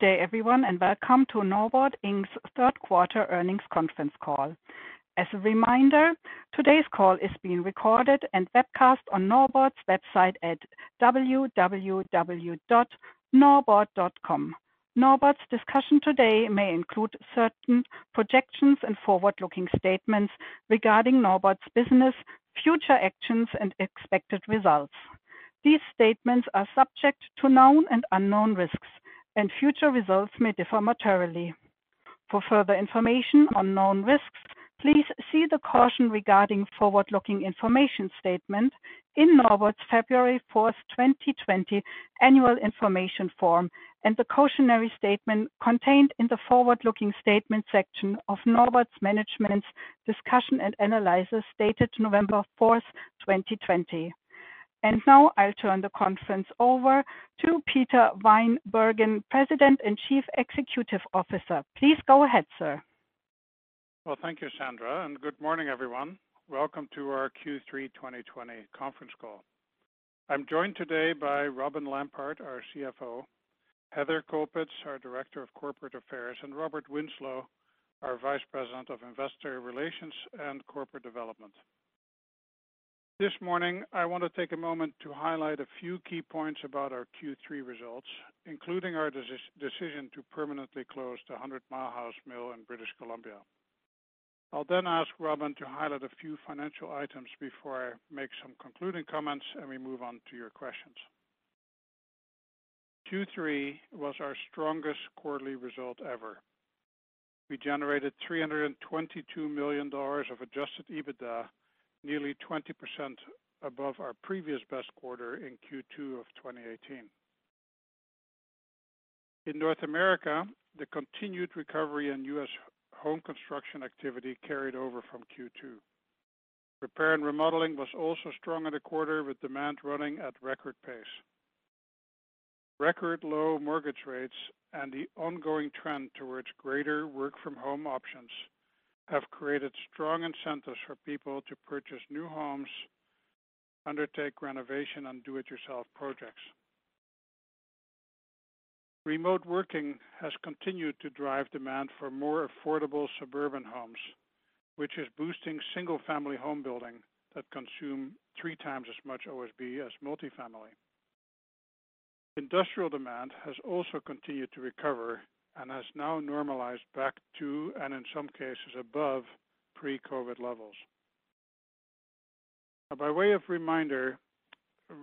Good day, everyone, and welcome to Norbord Inc.'s third quarter earnings conference call. As a reminder, today's call is being recorded and webcast on Norbord's website at www.norbord.com. Norbord's discussion today may include certain projections and forward-looking statements regarding Norbord's business, future actions, and expected results. These statements are subject to known and unknown risks, and future results may differ materially. For further information on known risks, please see the caution regarding forward-looking information statement in Norbord's February 4, 2020 annual information form and the cautionary statement contained in the forward-looking statement section of Norbord's management's discussion and analysis dated November 4, 2020. And now I'll turn the conference over to Peter Wijnbergen, President and Chief Executive Officer. Please go ahead, sir. Well, thank you, Sandra, and good morning, everyone. Welcome to our Q3 2020 conference call. I'm joined today by Robin Lampard, our CFO, Heather Colpitts, our Director of Corporate Affairs, and Robert Winslow, our Vice President of Investor Relations and Corporate Development. This morning, I want to take a moment to highlight a few key points about our Q3 results, including our decision to permanently close the 100 Mile House Mill in British Columbia. I'll then ask Robin to highlight a few financial items before I make some concluding comments and we move on to your questions. Q3 was our strongest quarterly result ever. We generated $322 million of adjusted EBITDA nearly 20% above our previous best quarter in Q2 of 2018. In North America, the continued recovery in U.S. home construction activity carried over from Q2. Repair and remodeling was also strong in the quarter, with demand running at record pace. Record low mortgage rates and the ongoing trend towards greater work-from-home options have created strong incentives for people to purchase new homes, undertake renovation, and do-it-yourself projects. Remote working has continued to drive demand for more affordable suburban homes, which is boosting single-family home building that consume three times as much OSB as multifamily. Industrial demand has also continued to recover and has now normalized back to, and in some cases above, pre-COVID levels. By way of reminder,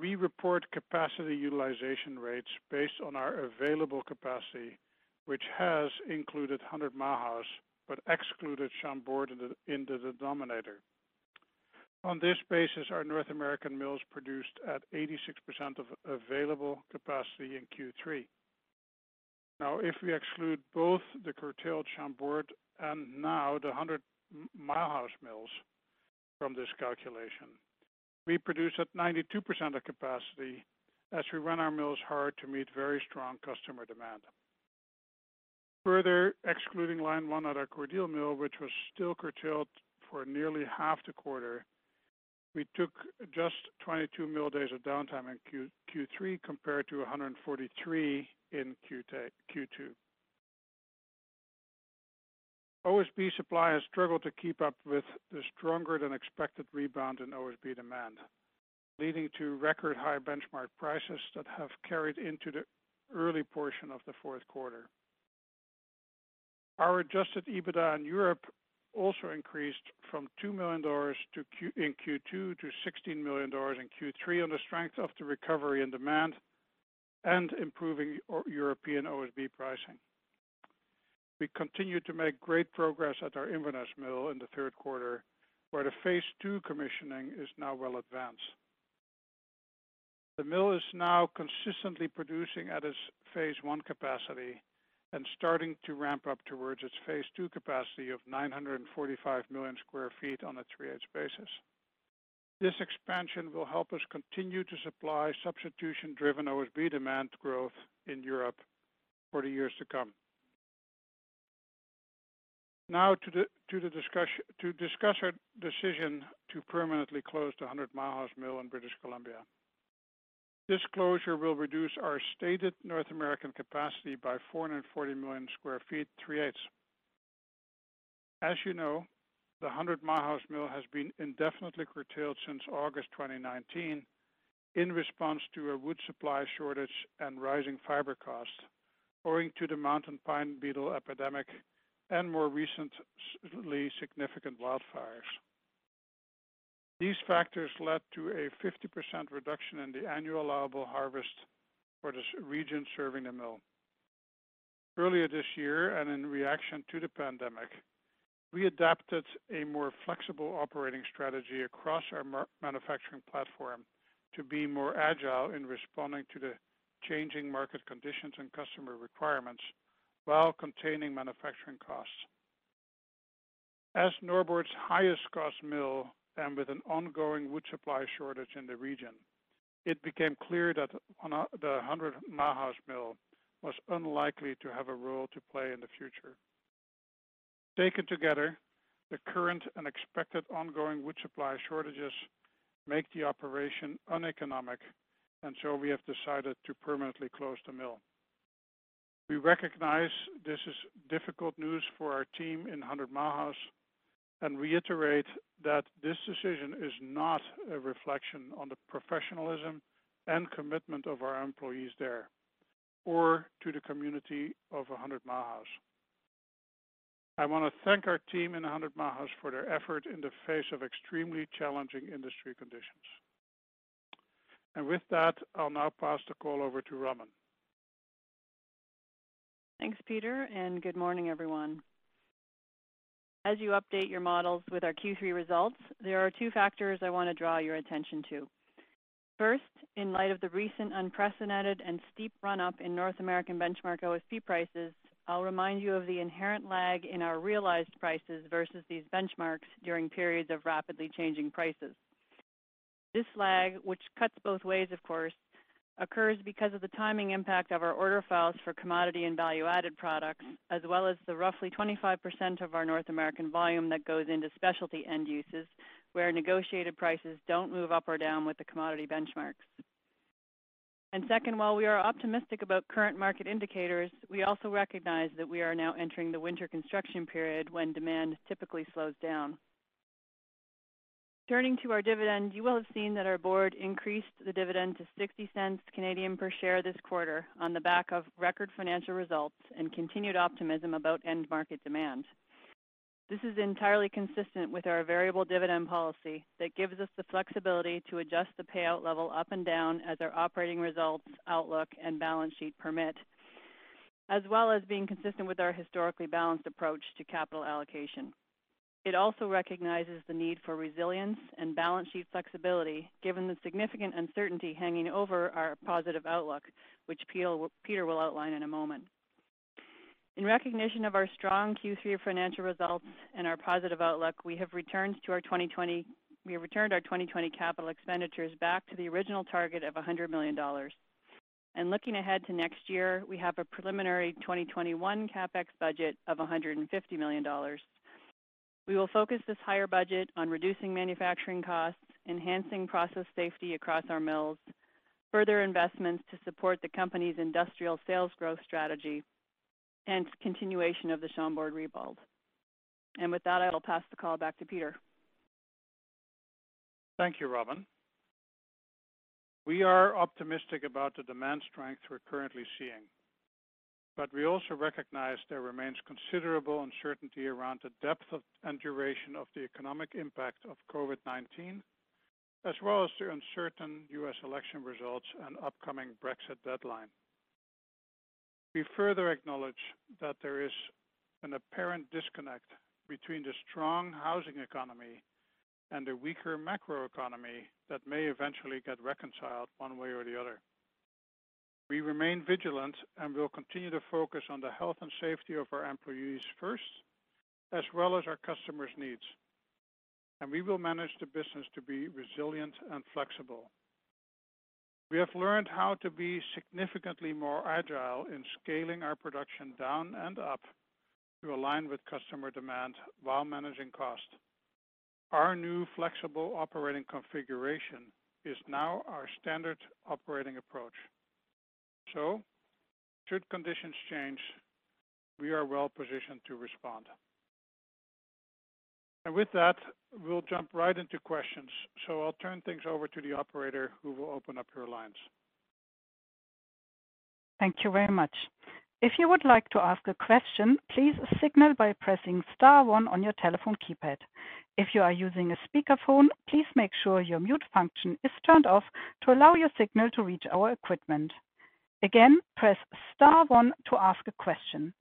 we report capacity utilization rates based on our available capacity, which has included 100 Mile House, but excluded Chambord in the denominator. On this basis, our North American mills produced at 86% of available capacity in Q3. Now, if we exclude both the curtailed Chambord and now the 100 Mile House mills from this calculation, we produce at 92% of capacity as we run our mills hard to meet very strong customer demand. Further, excluding line one at our Cordele mill, which was still curtailed for nearly half the quarter, we took just 22 mill days of downtime in Q3 compared to 143 in Q2. OSB supply has struggled to keep up with the stronger than expected rebound in OSB demand, leading to record high benchmark prices that have carried into the early portion of the fourth quarter. Our adjusted EBITDA in Europe also increased from $2 million in Q2 to $16 million in Q3 on the strength of the recovery in demand and improving European OSB pricing. We continued to make great progress at our Inverness mill in the third quarter, where the phase two commissioning is now well advanced. The mill is now consistently producing at its phase one capacity, and starting to ramp up towards its phase two capacity of 945 million square feet on a 3H basis. This expansion will help us continue to supply substitution-driven OSB demand growth in Europe for the years to come. Now to discuss our decision to permanently close the 100 Mile House Mill in British Columbia. This closure will reduce our stated North American capacity by 440 million square feet, 3/8. As you know, the 100 Mile House Mill has been indefinitely curtailed since August 2019 in response to a wood supply shortage and rising fiber costs owing to the mountain pine beetle epidemic and more recently, significant wildfires. These factors led to a 50% reduction in the annual allowable harvest for the region serving the mill. Earlier this year, and in reaction to the pandemic, we adapted a more flexible operating strategy across our manufacturing platform to be more agile in responding to the changing market conditions and customer requirements while containing manufacturing costs. As Norbord's highest cost mill and with an ongoing wood supply shortage in the region, it became clear that the 100 Mile House Mill was unlikely to have a role to play in the future. Taken together, the current and expected ongoing wood supply shortages make the operation uneconomic, and so we have decided to permanently close the mill. We recognize this is difficult news for our team in 100 Mile House and reiterate that this decision is not a reflection on the professionalism and commitment of our employees there or to the community of 100 Mile House. I want to thank our team in 100 Mile House for their effort in the face of extremely challenging industry conditions. And With that, I'll now pass the call over to Robin. Thanks, Peter, and good morning, everyone. As you update your models with our Q3 results, there are two factors I want to draw your attention to. First, in light of the recent unprecedented and steep run-up in North American benchmark OSB prices, I'll remind you of the inherent lag in our realized prices versus these benchmarks during periods of rapidly changing prices. This lag, which cuts both ways, of course, occurs because of the timing impact of our order files for commodity and value-added products, as well as the roughly 25% of our North American volume that goes into specialty end uses, where negotiated prices don't move up or down with the commodity benchmarks. And Second, while we are optimistic about current market indicators, we also recognize that we are now entering the winter construction period when demand typically slows down. Turning to our dividend, you will have seen that our board increased the dividend to 0.60 per share this quarter on the back of record financial results and continued optimism about end market demand. This is entirely consistent with our variable dividend policy that gives us the flexibility to adjust the payout level up and down as our operating results, outlook, and balance sheet permit, as well as being consistent with our historically balanced approach to capital allocation. It also recognizes the need for resilience and balance sheet flexibility given the significant uncertainty hanging over our positive outlook, which Peter will outline in a moment. In recognition of our strong Q3 financial results and our positive outlook, we have returned our 2020 capital expenditures back to the original target of 100 million dollars. And Looking ahead to next year, we have a preliminary 2021 CapEx budget of 150 million dollars. We will focus this higher budget on reducing manufacturing costs, enhancing process safety across our mills, further investments to support the company's industrial sales growth strategy, and continuation of the Chambord rebuild. And With that, I will pass the call back to Peter. Thank you, Robin. We are optimistic about the demand strength we're currently seeing, but we also recognize there remains considerable uncertainty around the depth and duration of the economic impact of COVID-19, as well as the uncertain U.S. election results and upcoming Brexit deadline. We further acknowledge that there is an apparent disconnect between the strong housing economy and the weaker macroeconomy that may eventually get reconciled one way or the other. We remain vigilant and will continue to focus on the health and safety of our employees first, as well as our customers' needs. And we will manage the business to be resilient and flexible. We have learned how to be significantly more agile in scaling our production down and up to align with customer demand while managing cost. Our new flexible operating configuration is now our standard operating approach. So, should conditions change, we are well-positioned to respond. And With that, we'll jump right into questions. So I'll turn things over to the operator who will open up your lines. Thank you very much. If you would like to ask a question, please signal by pressing star one on your telephone keypad. If you are using a speakerphone, please make sure your mute function is turned off to allow your signal to reach our equipment. Again, press star one to ask a question.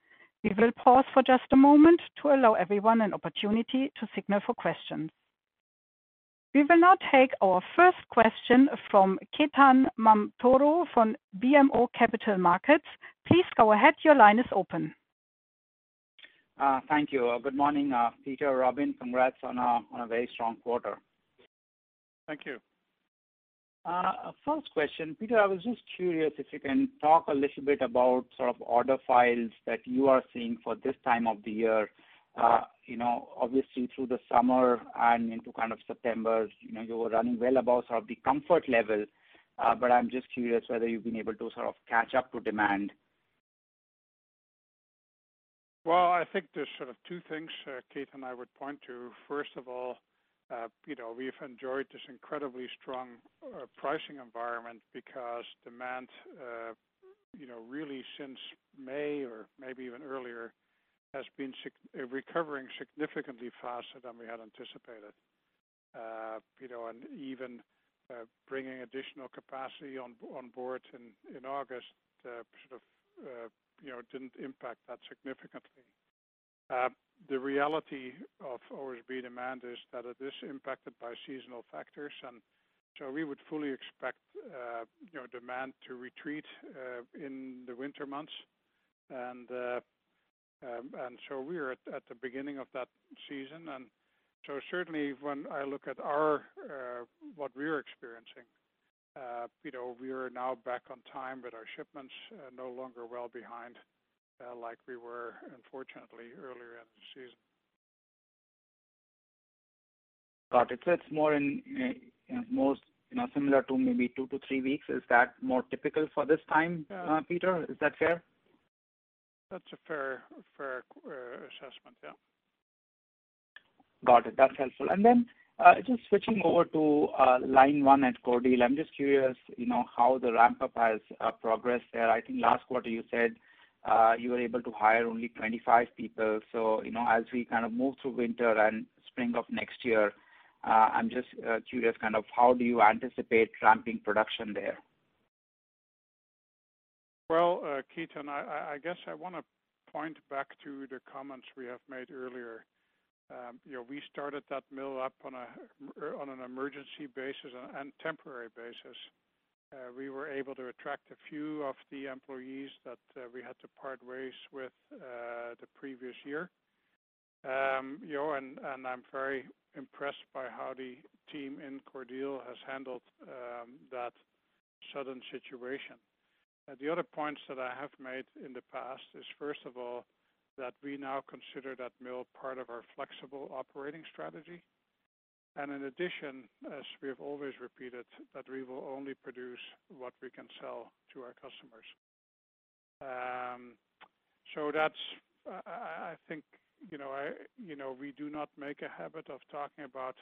We will pause for just a moment to allow everyone an opportunity to signal for questions. We will now take our first question from Ketan Mamtora from BMO Capital Markets. Please go ahead. Your line is open. Uh, thank you. Uh, good morning, uh, Peter, Robin. Congrats on a very strong quarter. Thank you. Uh, first question, Peter, I was just curious if you can talk a little bit about sort of order files that you are seeing for this time of the year. Uh, you know, obviously through the summer and into kind of September, you know, you were running well above sort of the comfort level. Uh, but I'm just curious whether you've been able to sort of catch up to demand. Well, I think there's sort of two things, Ketan, I would point to. First of all, Uh, we've enjoyed this incredibly strong uh, pricing environment because demand uh, you know, really since May or maybe even earlier, has been recovering significantly faster than we had anticipated. You know, and even bringing additional capacity on on board in August sort of you know, didn't impact that significantly. Uh, the reality of OSB demand is that it is impacted by seasonal factors, and so we would fully expect uh, you know, demand to retreat uh, in the winter months. And um, so we are at the beginning of that season. And so certainly when I look at our what we're experiencing, you know, we are now back on time with our shipments, no longer well behind Uh, like we were, unfortunately, earlier in the season. Got it. So it's more in, uh, in most, you know, similar to maybe two to three weeks. Is that more typical for this time, uh, Peter? Is that fair? That's a fair assessment, yeah. Got it. That's helpful. And then, uh, just switching over to line one at Cordele. I'm just curious you know, how the ramp-up has progressed there. I think last quarter you said Uh, you were able to hire only 25 people. So, you know, as we kind of move through winter and spring of next year, uh, I'm just uh, curious kind of how do you anticipate ramping production there? Well, Ketan, I guess I want to point back to the comments we have made earlier. Um, you know, we started that mill up on er, an emergency basis and temporary basis. Uh, we were able to attract a few of the employees that uh, we had to part ways with uh, the previous year. Um, and I'm very impressed by how the team in Cordele has handled um, that sudden situation. The other points that I have made in the past is, first of all, that we now consider that mill part of our flexible operating strategy. And in addition, as we have always repeated, that we will only produce what we can sell to our customers. Um so that's, I think you know, we do not make a habit of talking about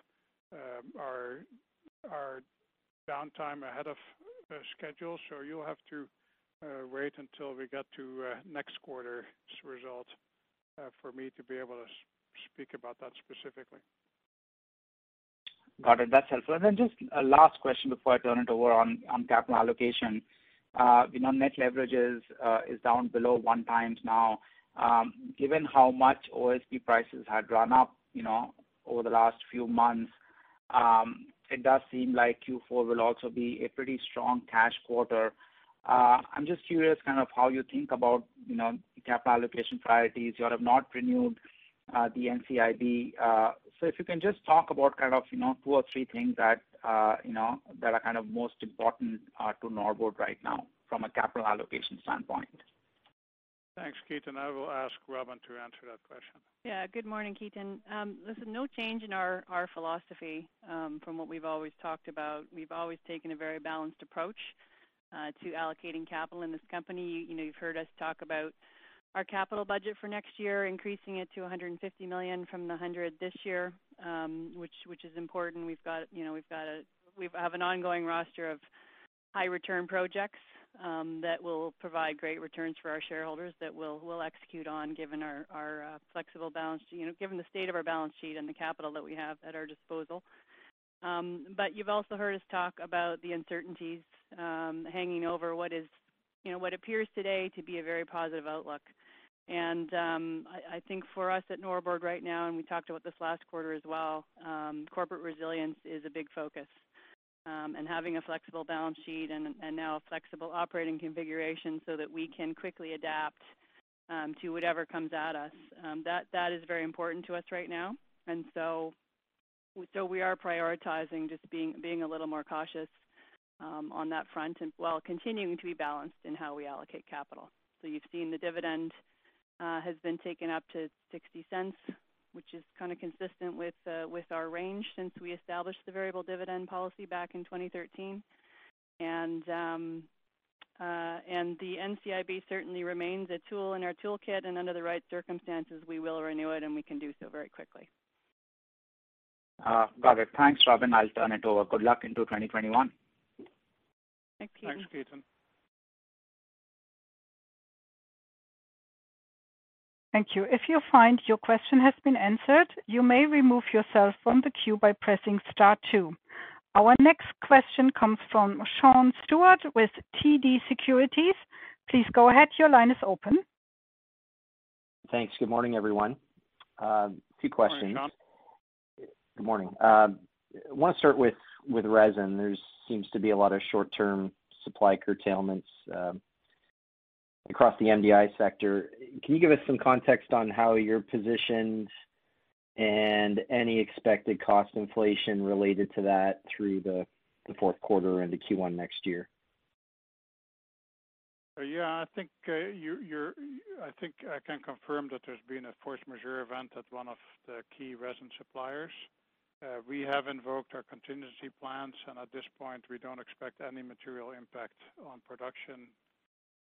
um, our downtime ahead of uh, schedule. So you'll have to uh, wait until we get to uh, next quarter's result for me to be able to speak about that specifically. Got it. That's helpful. And then just a last question before I turn it over on capital allocation. Uh, you know, net leverage uh, is down below one times now. Um, given how much OSB prices had run up you know, over the last few months, um, it does seem like Q4 will also be a pretty strong cash quarter. Uh, I'm just curious kind of how you think about, you know, capital allocation priorities. You have not renewed Uh, the NCIB. Uh so if you can just talk about kind of, you know, two or three things that, uh, you know, that are kind of most important uh, to Norbord right now from a capital allocation standpoint. Thanks, Ketan. I will ask Robin to answer that question. Yeah. Good morning, Ketan. Um, listen, no change in our philosophy um, from what we've always talked about. We've always taken a very balanced approach to allocating capital in this company. You know, you've heard us talk about our capital budget for next year, increasing it to 150 million from the $100 million this year, um, which is important. We've got, you know, we have got a we have an ongoing roster of high return projects um, that will provide great returns for our shareholders that we'll execute on given our uh, flexible balance sheet, you know, given the state of our balance sheet and the capital that we have at our disposal. Um, but you've also heard us talk about the uncertainties um, hanging over what is, you know, what appears today to be a very positive outlook. Um, I think for us at Norbord right now, and we talked about this last quarter as well, um, corporate resilience is a big focus. Um, and having a flexible balance sheet and now a flexible operating configuration so that we can quickly adapt um, to whatever comes at us, that, that is very important to us right now. And so, so we are prioritizing just being a little more cautious on that front and while continuing to be balanced in how we allocate capital. So you've seen the dividend Uh, has been taken up to $0.60, which is kind of consistent with uh, with our range since we established the variable dividend policy back in 2013. And um, uh, and The NCIB certainly remains a tool in our toolkit, and under the right circumstances, we will renew it, and we can do so very quickly. Got it. Thanks, Robin. I'll turn it over. Good luck into 2021. Thanks, Ketan. Thanks, Ketan. Thank you. If you find your question has been answered, you may remove yourself from the queue by pressing star two. Our next question comes from Sean Steuart with TD Securities. Please go ahead. Your line is open. Thanks. Good morning, everyone. Uh, a few questions. Morning, Sean. Good morning. Uh, I want to start with resin. There seems to be a lot of short-term supply curtailments uh, across the MDI sector. Can you give us some context on how you're positioned and any expected cost inflation related to that through the fourth quarter into Q1 next year? Yeah, I think uh, you, you're. I think I can confirm that there's been a force majeure event at one of the key resin suppliers. We have invoked our contingency plans, and at this point, we don't expect any material impact on production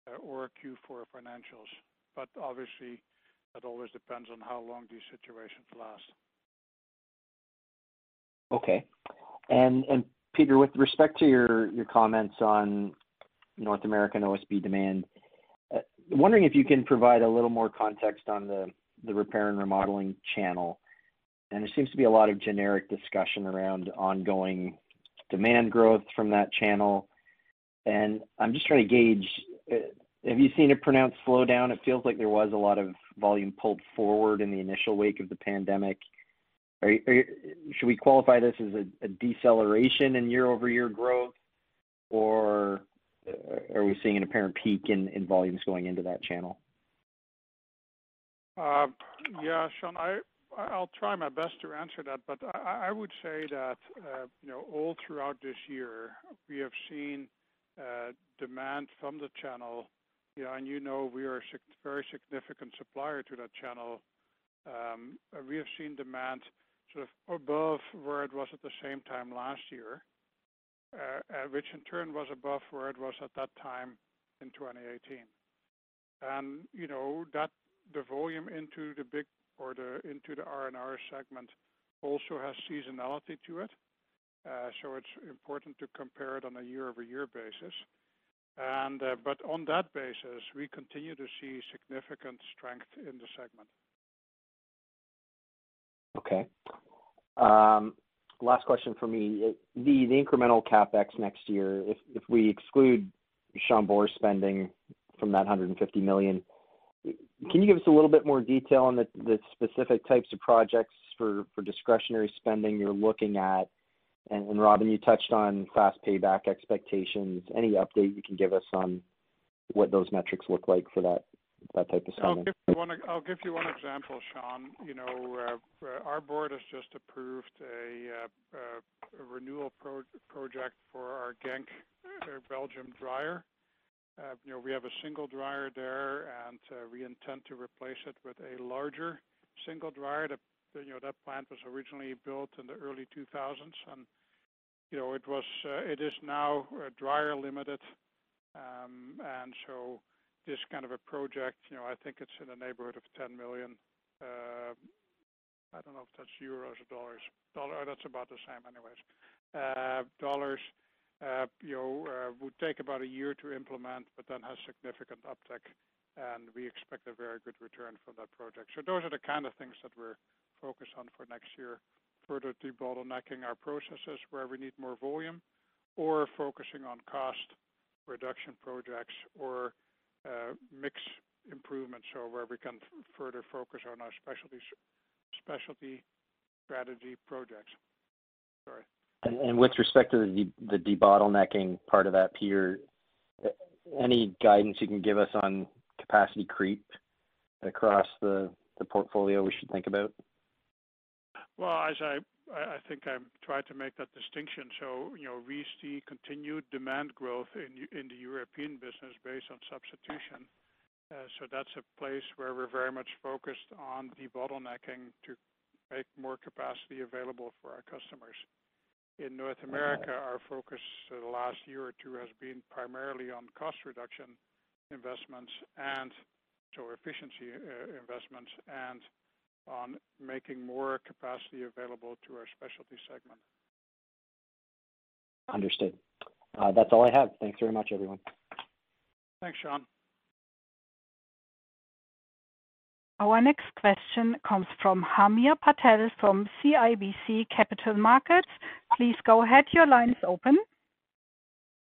Uh, or Q4 financials. But obviously, that always depends on how long these situations last. Okay. Peter, with respect to your comments on North American OSB demand, uh, wondering if you can provide a little more context on the repair and remodeling channel. And there seems to be a lot of generic discussion around ongoing demand growth from that channel. And I'm just trying to gauge, have you seen a pronounced slowdown? It feels like there was a lot of volume pulled forward in the initial wake of the pandemic. Should we qualify this as a deceleration in year-over-year growth, or are we seeing an apparent peak in volumes going into that channel? Uh, yeah, Sean, I'll try my best to answer that, but I would say that, uh, you know, all throughout this year, we have seen Uh, demand from the channel. And you know we are a very significant supplier to that channel. Um, uh, we have seen demand sort of above where it was at the same time last year, uh, which in turn was above where it was at that time in 2018. You know, that the volume into the big or into the R&R segment also has seasonality to it. It's important to compare it on a year-over-year basis. And uh but on that basis, we continue to see significant strength in the segment. Okay. Last question for me. The the incremental CapEx next year, if if we exclude Chambord spending from that 150 million, can you give us a little bit more detail on the the specific types of projects for discretionary spending you're looking at? And Robin, you touched on fast payback expectations. Any update you can give us on what those metrics look like for that that type of spending? I'll give you one example, Sean. You know, uh, uh, our board has just approved a uh, renewal project for our Genk, Belgium dryer. You know, we have a single dryer there, and we intend to replace it with a larger single dryer. You know, that plant was originally built in the early 2000s, and you know, it uh, is now uh, dryer limited. Um and so this kind of a project, you know, I think it's in the neighborhood of 10 million. Uh, I don't know if that's euros or dollars. That's about the same anyways. Dollars, you know, would take about a year to implement, but then has significant uptick, and we expect a very good return from that project. So those are the kind of things that we're focused on for next year, further debottlenecking our processes where we need more volume or focusing on cost reduction projects or uh, mix improvements, so where we can further focus on our specialty strategy projects. Sorry. With respect to the debottlenecking part of that, Peter, any guidance you can give us on capacity creep across the portfolio we should think about? Well, as I I think I tried to make that distinction. So, you know, we see continued demand growth in in the European business based on substitution. Uh, so that's a place where we're very much focused on debottlenecking to make more capacity available for our customers. In North America, our focus the last year or two has been primarily on cost reduction investments and so efficiency uh, investments and on making more capacity available to our specialty segment. Understood. Uh, that's all I have. Thanks very much, everyone. Thanks, Sean. Our next question comes from Hamir Patel from CIBC Capital Markets. Please go ahead. Your line is open.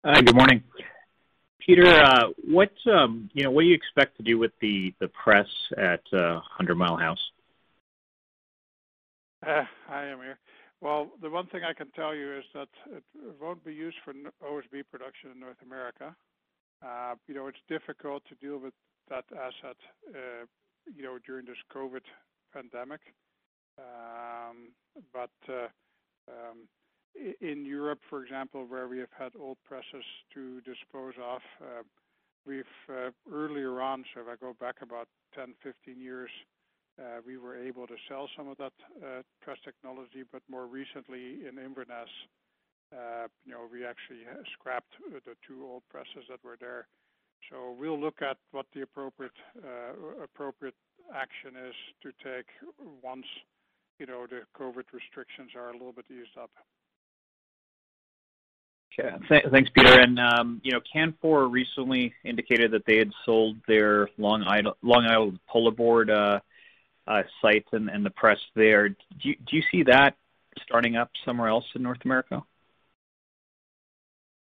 Hi, good morning. Peter, uh, what um, you know, what do you expect to do with the press at Hundred Mile House? Uh, Hi, Hamir. Well, the one thing I can tell you is that it won't be used for OSB production in North America. Uh, you know, it's difficult to deal with that asset, uh, you know, during this COVID pandemic. Um, but um, in Europe, for example, where we have had old presses to dispose of, we've earlier on, so if I go back about 10, 15 years, Uh, we were able to sell some of that uh, press technology. But more recently in Inverness, uh, you know, we actually scrapped the two old presses that were there. So we'll look at what the appropriate action is to take once, you know, the COVID restrictions are a little bit eased up. Okay. Thanks, Peter. And um, you know, Canfor recently indicated that they had sold their Long Island Puller Uh, Board site and the press there. Do you see that starting up somewhere else in North America?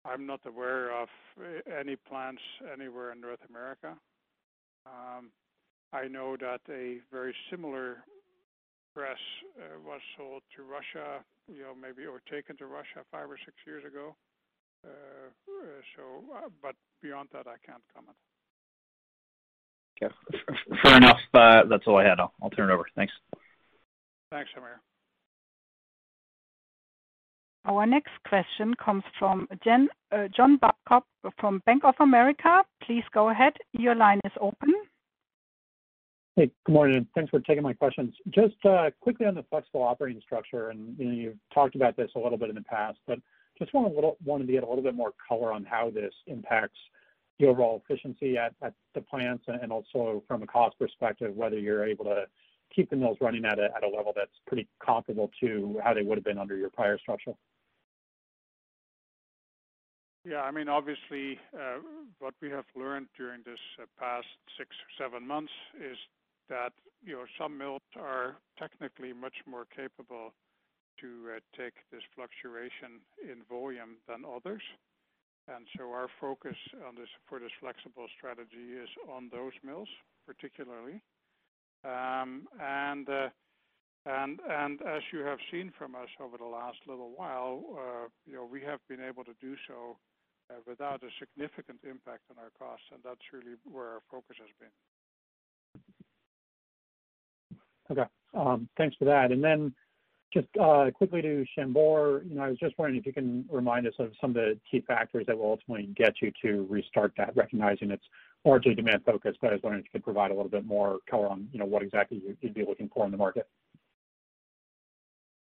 I'm not aware of eh, any plans anywhere in North America. Um, I know that a very similar press eh, was sold to Russia, you know, maybe or taken to Russia five or six years ago. Uh, eh, so, uh, But beyond that, I can't comment. Okay. Fair enough. Uh, that's all I had. I'll turn it over. Thanks. Thanks, Hamir. Our next question comes from uh, John Babcock from Bank of America. Please go ahead. Your line is open. Hey, good morning, and thanks for taking my questions. Just uh, quickly on the flexible operating structure, and you know, you've talked about this a little bit in the past, but just wanted to get a little bit more color on how this impacts the overall efficiency at the plants and also from a cost perspective, whether you're able to keep the mills running at a level that's pretty comparable to how they would have been under your prior structure. Yeah, I mean, obviously, uh, what we have learned during this uh, past six or seven months is that, you know, some mills are technically much more capable to uh, take this fluctuation in volume than others. And so our focus for this flexible strategy is on those mills particularly. Um, uh, and as you have seen from us over the last little while, uh, know, we have been able to do so uh, without a significant impact on our costs, and that's really where our focus has been. Okay. Um, thanks for that. Just uh, quickly to Chambord, you know, I was just wondering if you can remind us of some of the key factors that will ultimately get you to restart that, recognizing it's largely demand focused, but I was wondering if you could provide a little bit more color on, you know, what exactly you'd be looking for in the market.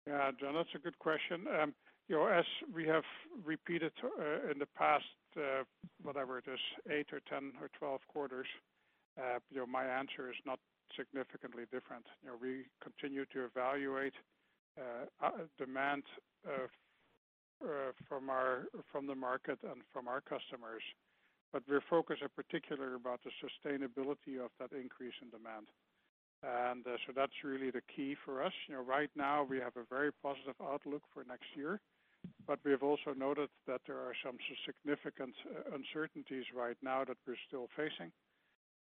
Yeah, John, that's a good question. Um, you know, as we have repeated uh, in the past, uh, whatever it is, eight or 10 or 12 quarters, you know, my answer is not significantly different. You know, we continue to evaluate Uh, uh, demand uh, from the market and from our customers, but we're focused in particular about the sustainability of that increase in demand. And so that's really the key for us. Right now we have a very positive outlook for next year, but we have also noted that there are some significant uncertainties right now that we're still facing.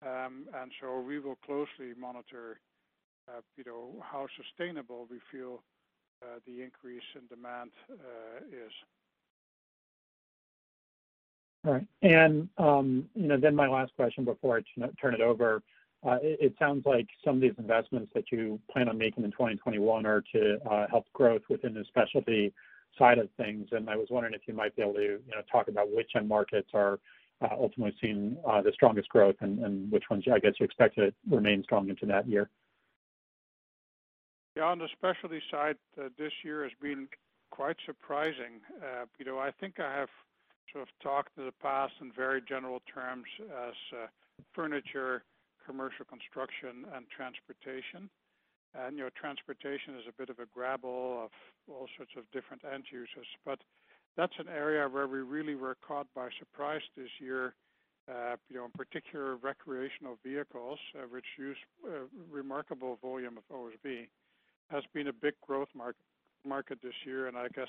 Um and so we will closely monitor, how sustainable we feel Uh, the increase in demand uh, is. All right. And um, you know, then my last question before I turn it over. Uh, it sounds like some of these investments that you plan on making in 2021 are to help growth within the specialty side of things. And I was wondering if you might be able to, you know, talk about which end markets are ultimately seeing the strongest growth and which ones I guess you expect to remain strong into that year. Yeah, on the specialty side, uh, this year has been quite surprising. Uh, you know, I think I have sort of talked in the past in very general terms as uh, furniture, commercial construction, and transportation. And you know, transportation is a bit of a grabble of all sorts of different end users. But that's an area where we really were caught by surprise this year. You know, in particular, recreational vehicles, which use a remarkable volume of OSB, has been a big growth market this year. And I guess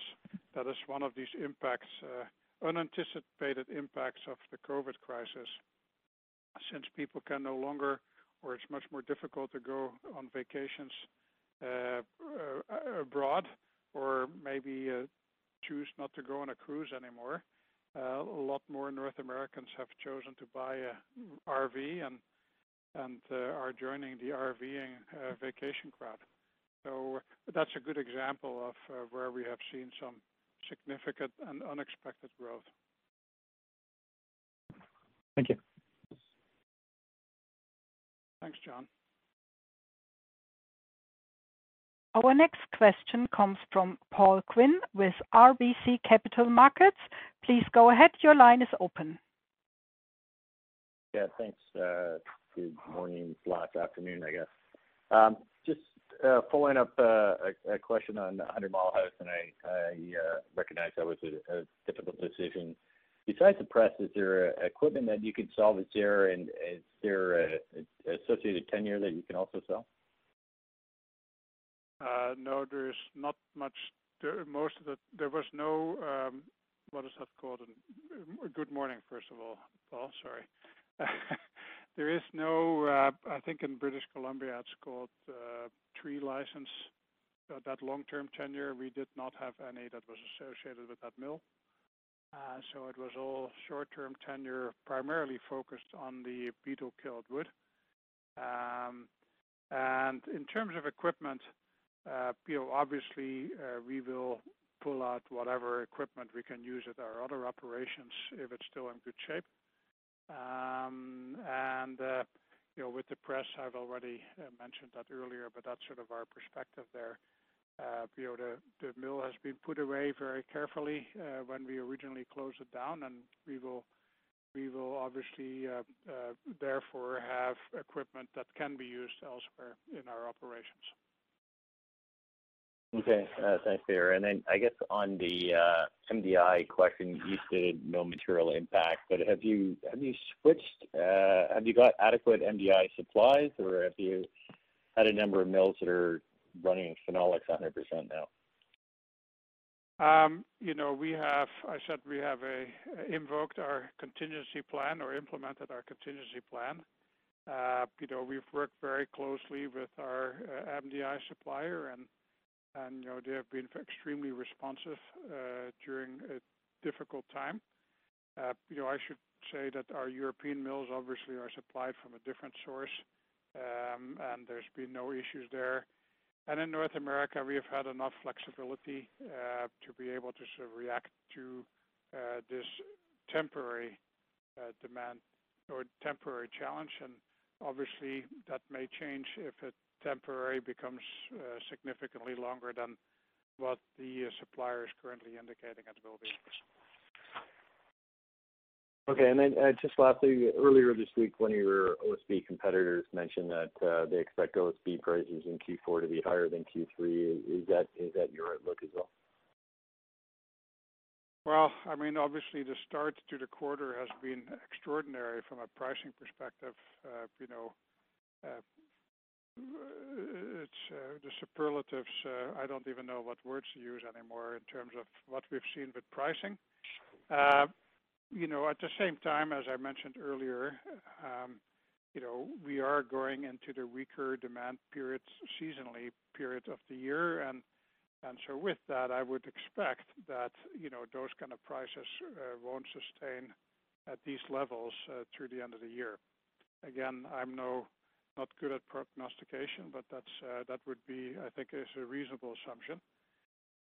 that is one of these impacts, uh, unanticipated impacts of the COVID crisis. Since people can no longer, or it's much more difficult to go on vacations uh, uh, abroad or maybe choose not to go on a cruise anymore, a lot more North Americans have chosen to buy a RV and are joining the RVing vacation crowd. So that's a good example of uh, where we have seen some significant and unexpected growth. Thank you. Thanks, John. Our next question comes from Paul Quinn with RBC Capital Markets. Please go ahead. Your line is open. Yeah, thanks. Uh, good morning/afternoon, I guess. Um, just following up uh, a question on Hundred Mile House, and I I uh, recognize that was a a difficult decision. Besides the press, is there equipment that you could salvage there, and is there associated tenure that you can also sell? Uh, No, there is not much. There most of the there was no, um, what is that called? Good morning, first of all, Paul. Sorry. There is no, uh, I think in British Columbia, it's called uh, tree license. Uh, that long-term tenure, we did not have any that was associated with that mill. Uh, so it was all short-term tenure, primarily focused on the beetle-killed wood. Um, and in terms of equipment, you know, obviously, we will pull out whatever equipment we can use at our other operations if it's still in good shape. Um, and uh, you know, with the press, I've already uh, mentioned that earlier, but that's sort of our perspective there. Uh, you know, the mill has been put away very carefully when we originally closed it down, and we will we will obviously therefore have equipment that can be used elsewhere in our operations. Okay. Uh, thanks, Peter. I guess on the uh, MDI question, you stated no material impact, but have you switched uh have you got adequate MDI supplies, or have you had a number of mills that are running Phenolics 100% now? Um, you know, we have I said we have invoked our contingency plan or implemented our contingency plan. Uh, you know, we've worked very closely with our MDI supplier, and you know, they have been extremely responsive uh, during a difficult time. Uh, you know, I should say that our European mills obviously are supplied from a different source, um, and there's been no issues there. And in North America, we have had enough flexibility uh, to be able to sort of react to this temporary demand or temporary challenge. And obviously, that may change if it temporarily becomes uh, significantly longer than what the uh, supplier is currently indicating it will be. Okay. And then uh just lastly, earlier this week, one of your OSB competitors mentioned that uh, they expect OSB prices in Q4 to be higher than Q3. Is that your outlook as well? Well, I mean, obviously the start to the quarter has been extraordinary from a pricing perspective. You know, Uh, it's uh, the superlatives. Uh, I don't even know what words to use anymore in terms of what we've seen with pricing. You know, at the same time, as I mentioned earlier, um, you know, we are going into the weaker demand periods, seasonally period of the year. And and so with that, I would expect that, you know, those kind of prices won't sustain at these levels through the end of the year. Again, I'm not good at prognostication, but that would be, I think, is a reasonable assumption.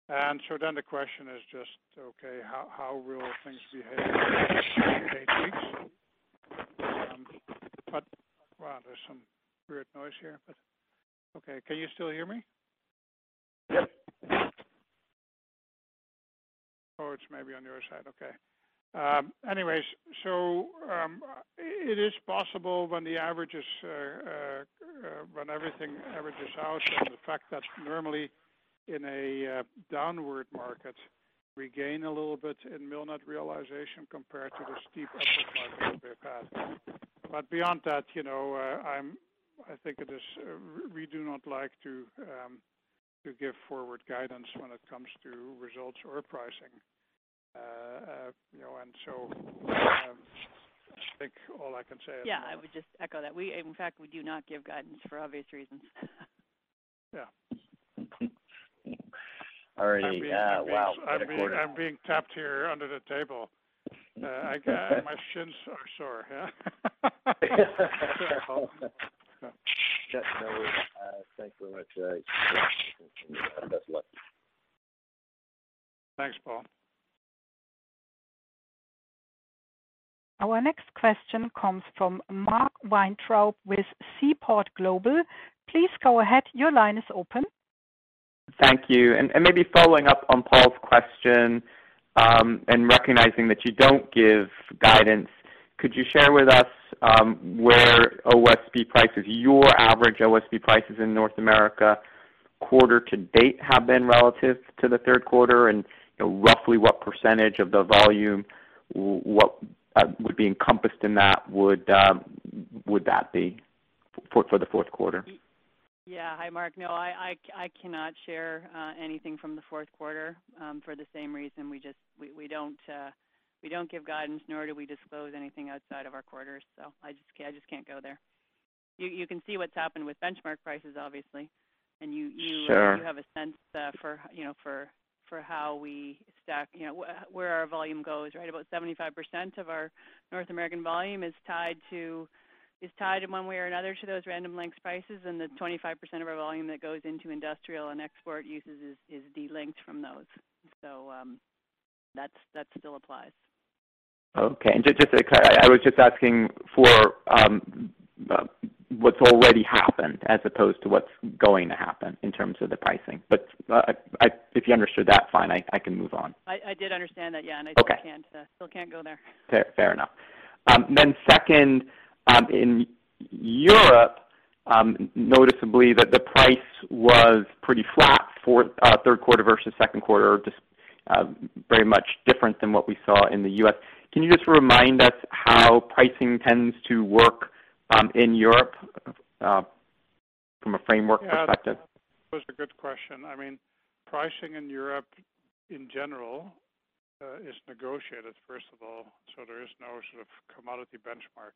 And so then the question is just, okay, how will things behave in eight weeks? Um but wow, there's some weird noise here. Okay. Can you still hear me? Yep. Oh, it's maybe on your side. Okay. Um, anyways, so um, it is possible when the averages, uh, uh, uh, when everything averages out and the fact that normally in a downward market, we gain a little bit in mill net realization compared to the steep upward market we've had. But beyond that, you know, I'm I think it is, we do not like to, um, to give forward guidance when it comes to results or pricing. Uh, uh, you know, um, I think all I can say is. Yeah, I would just echo that. In fact, we do not give guidance for obvious reasons. Yeah. All righty. Wow. I'm being tapped here under the table. Uh, my shins are sore. Yeah. Yeah, no. Thanks very much. Best of luck. Thanks, Paul. Our next question comes from Mark Weintraub with Seaport Global. Please go ahead. Your line is open. Thank you. And maybe following up on Paul's question, um, and recognizing that you don't give guidance, could you share with us um, where OSB prices, your average OSB prices in North America quarter to date have been relative to the third quarter? And roughly what percentage of the volume Uh, would be encompassed in that would um, that be for the fourth quarter? Yeah. Hi, Mark. No, I cannot share uh, anything from the fourth quarter um, for the same reason. We just uh, we don't give guidance, nor do we disclose anything outside of our quarters. So I just can't go there. You can see what's happened with benchmark prices, obviously. Sure. You have a sense for, you know, for how we stack, you know, where our volume goes, right? About 75% of our North American volume is tied to is tied in one way or another to those Random Lengths prices, and the 25% of our volume that goes into industrial and export uses is is delinked from those. So um, that's that still applies. Okay. And just to clarify, I was just asking for um, uh, what's already happened as opposed to what's going to happen in terms of the pricing. But uh, if you understood that, fine, I can move on. I did understand that, yeah. Okay. I uh, still can't go there. Fair enough. Um, then, Second, um, in Europe, um, noticeably that the price was pretty flat for uh, third quarter versus second quarter, just very much different than what we saw in the U.S. Can you just remind us how pricing tends to work Um, in Europe uh, from a framework perspective? Yeah. That was a good question. I mean, pricing in Europe in general uh, is negotiated, first of all, so there is no sort of commodity benchmark.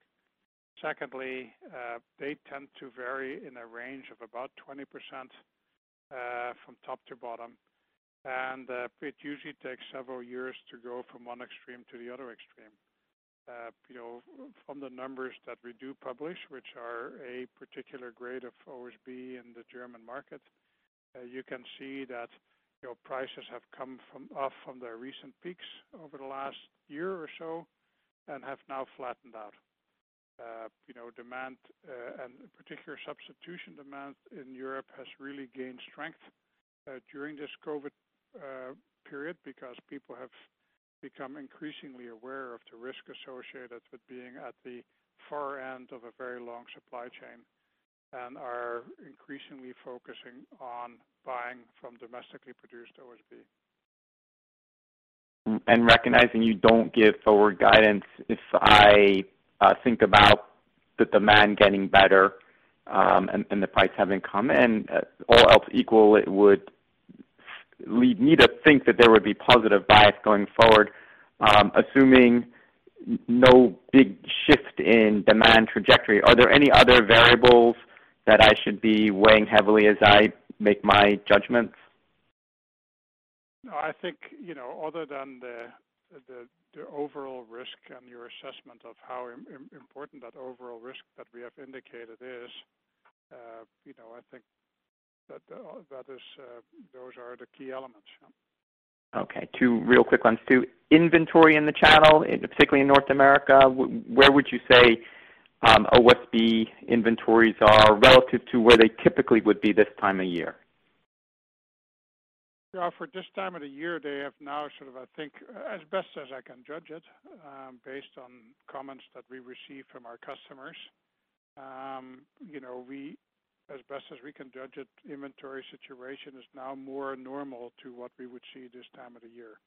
Secondly, uh, they tend to vary in a range of about 20% from top to bottom. And it usually takes several years to go from one extreme to the other extreme. Uh, you know, from the numbers that we do publish, which are a particular grade of OSB in the German market, uh, you can see that your prices have come off from their recent peaks over the last year or so and have now flattened out. Uh, you know, demand, and particular substitution demand in Europe, has really gained strength during this COVID period because people have become increasingly aware of the risk associated with being at the far end of a very long supply chain and are increasingly focusing on buying from domestically produced OSB. And recognizing you don't give forward guidance, if I uh, think about the demand getting better, um, and the price having come in, uh, all else equal, it would lead me to think that there would be positive bias going forward. Um, assuming no big shift in demand trajectory, are there any other variables that I should be weighing heavily as I make my judgments? No, I think, you know, other than the overall risk and your assessment of how important that overall risk that we have indicated is, uh, you know, I think Uh, uh, those are the key elements. Okay. Two real quick ones, too. Inventory in the channel, particularly in North America, where would you say um, OSB inventories are relative to where they typically would be this time of year? Yeah, For this time of the year, they have now sort of, I think, uh, as best as I can judge it, um, based on comments that we receive from our customers. Um, As best as we can judge it, inventory situation is now more normal to what we would see this time of the year.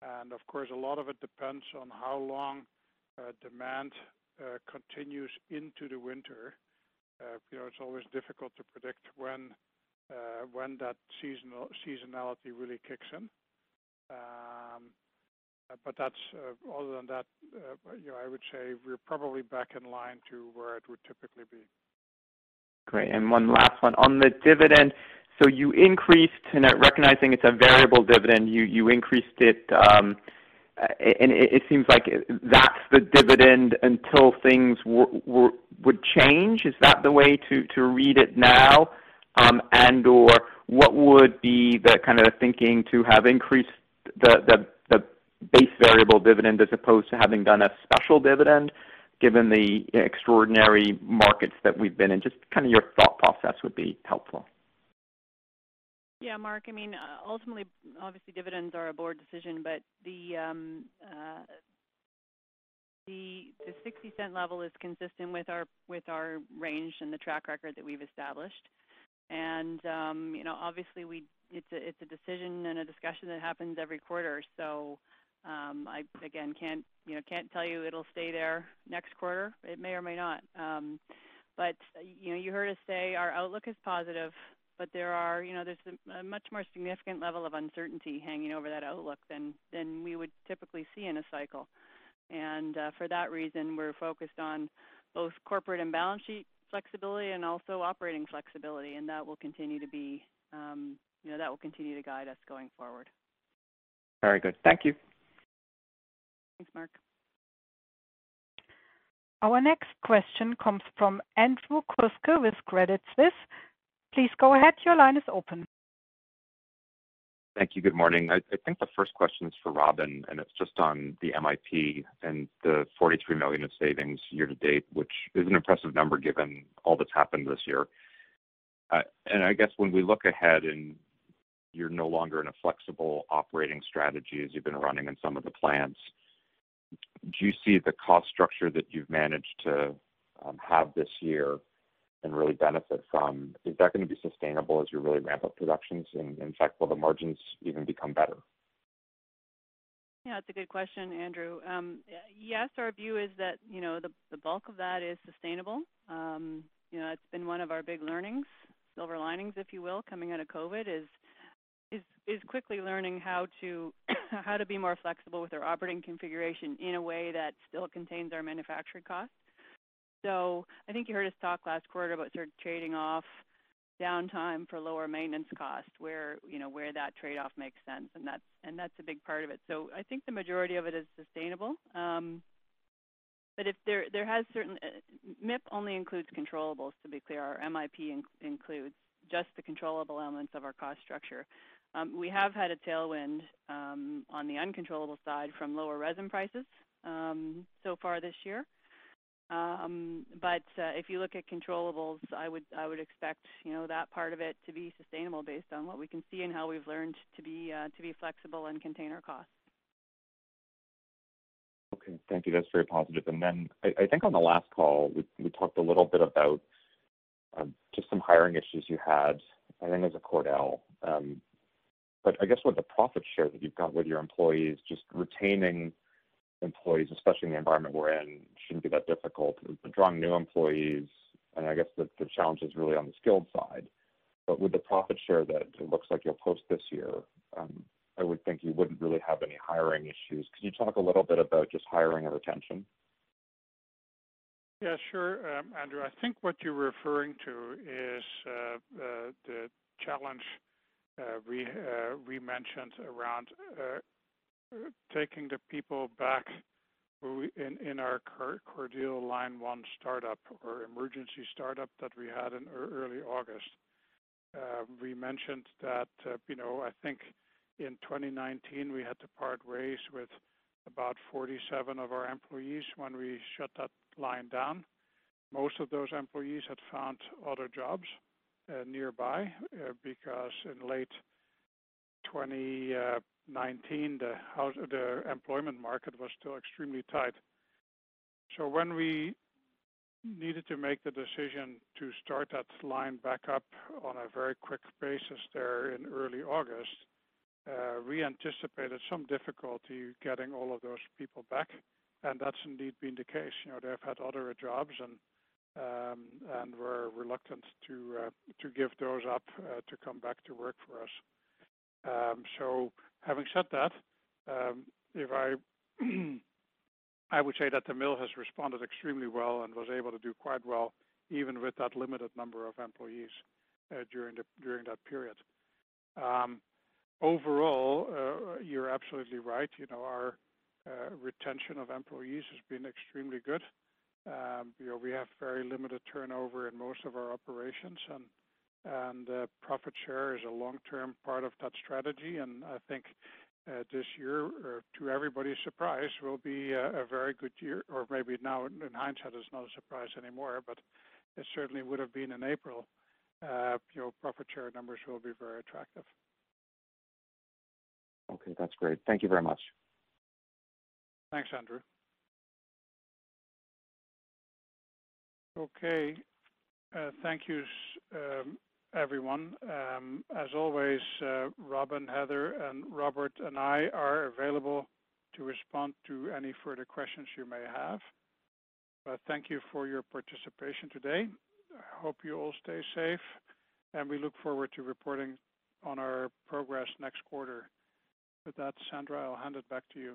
And Of course, a lot of it depends on how long uh, demand uh, continues into the winter. Uh, you know, it's always difficult to predict when uh, that seasonality really kicks in. Um, but that's other than that, you know, I would say we're probably back in line to where it would typically be. Great. And one last one. On the dividend, so you increased, and recognizing it's a variable dividend, you you increased it, and it seems like that's the dividend until things would change. Is that the way to to read it now? Um, and or what would be the kind of thinking to have increased the base variable dividend as opposed to having done a special dividend, given the extraordinary markets that we've been in? Just kind of your thought process would be helpful. Yeah, Mark. I mean, ultimately, obviously dividends are a board decision, but the $0.60 level is consistent with our range and the track record that we've established. And um, you know, obviously, it's a decision and a discussion that happens every quarter. I, again, can't you know can't tell you it'll stay there next quarter. It may or may not. Um, but you know you heard us say our outlook is positive, but there are you know there's a much more significant level of uncertainty hanging over that outlook than than we would typically see in a cycle. And uh, for that reason, we're focused on both corporate and balance sheet flexibility and also operating flexibility, and that will continue to be you know that will continue to guide us going forward. Very good. Thank you. Thanks, Mark. Our next question comes from Andrew Kuske with Credit Suisse. Please go ahead. Your line is open. Thank you. Good morning. I think the first question is for Robin, and it's just on the MIP and the 43 million of savings year to date, which is an impressive number given all that's happened this year. Uh, and I guess when we look ahead and you're no longer in a flexible operating strategy as you've been running in some of the plants, do you see the cost structure that you've managed to um, have this year and really benefit from, is that going to be sustainable as you really ramp up productions? And in fact, will the margins even become better? Yeah, it's a good question, Andrew. Um, yes, our view is that you know, the bulk of that is sustainable. Um, you know, it's been one of our big learnings, silver linings, if you will, coming out of COVID, is quickly learning how to be more flexible with our operating configuration in a way that still contains our manufacturing costs. So I think you heard us talk last quarter about sort of trading off downtime for lower maintenance cost, where you know where that trade-off makes sense, and that's and that's a big part of it. So I think the majority of it is sustainable. Um, but if there there has certain uh, MIP only includes controllables. To be clear, our MIP in, includes just the controllable elements of our cost structure. Um, we have had a tailwind um, on the uncontrollable side from lower resin prices um, so far this year. Um, but uh, if you look at controllables, I would I would expect you know that part of it to be sustainable based on what we can see and how we've learned to be uh, to be flexible and contain our costs. Okay, thank you. That's very positive. And then I, I think on the last call we we talked a little bit about um, just some hiring issues you had. I think as a Cordele. Um, but I guess with the profit share that you've got with your employees, just retaining employees, especially in the environment we're in, shouldn't be that difficult. But drawing new employees, and I guess the, the challenge is really on the skilled side. But with the profit share that it looks like you'll post this year, um, I would think you wouldn't really have any hiring issues. Could you talk a little bit about just hiring and retention? Yeah, sure, um, Andrew. I think what you're referring to is uh, uh, the challenge we uh, we mentioned around uh, taking the people back in, our Cordele Line 1 startup or emergency startup that we had in early August. Uh, we mentioned that, uh, you know, I think in 2019 we had to part ways with about 47 of our employees when we shut that line down. Most of those employees had found other jobs uh, nearby uh, because in late 20, uh, 19, the employment market was still extremely tight. So when we needed to make the decision to start that line back up on a very quick basis there in early August, uh, we anticipated some difficulty getting all of those people back, and that's indeed been the case. You know, they've had other jobs and and were reluctant to uh, give those up uh, to come back to work for us. Um, so Having said that, um, if I would say that the mill has responded extremely well and was able to do quite well, even with that limited number of employees uh, during that period. Um, overall, you're absolutely right. You know, our retention of employees has been extremely good. Um, you know, we have very limited turnover in most of our operations, and and uh, profit share is a long-term part of that strategy. And I think uh, this year, uh, to everybody's surprise, will be a very good year, or maybe now in hindsight, it's not a surprise anymore, but it certainly would have been in April. You profit share numbers will be very attractive. Okay, that's great. Thank you very much. Thanks, Andrew. Okay. Thank you, um, everyone. Um, as always, uh, Robin, Heather, and Robert and I are available to respond to any further questions you may have. But thank you for your participation today. I hope you all stay safe, and we look forward to reporting on our progress next quarter. With that, Sandra, I'll hand it back to you.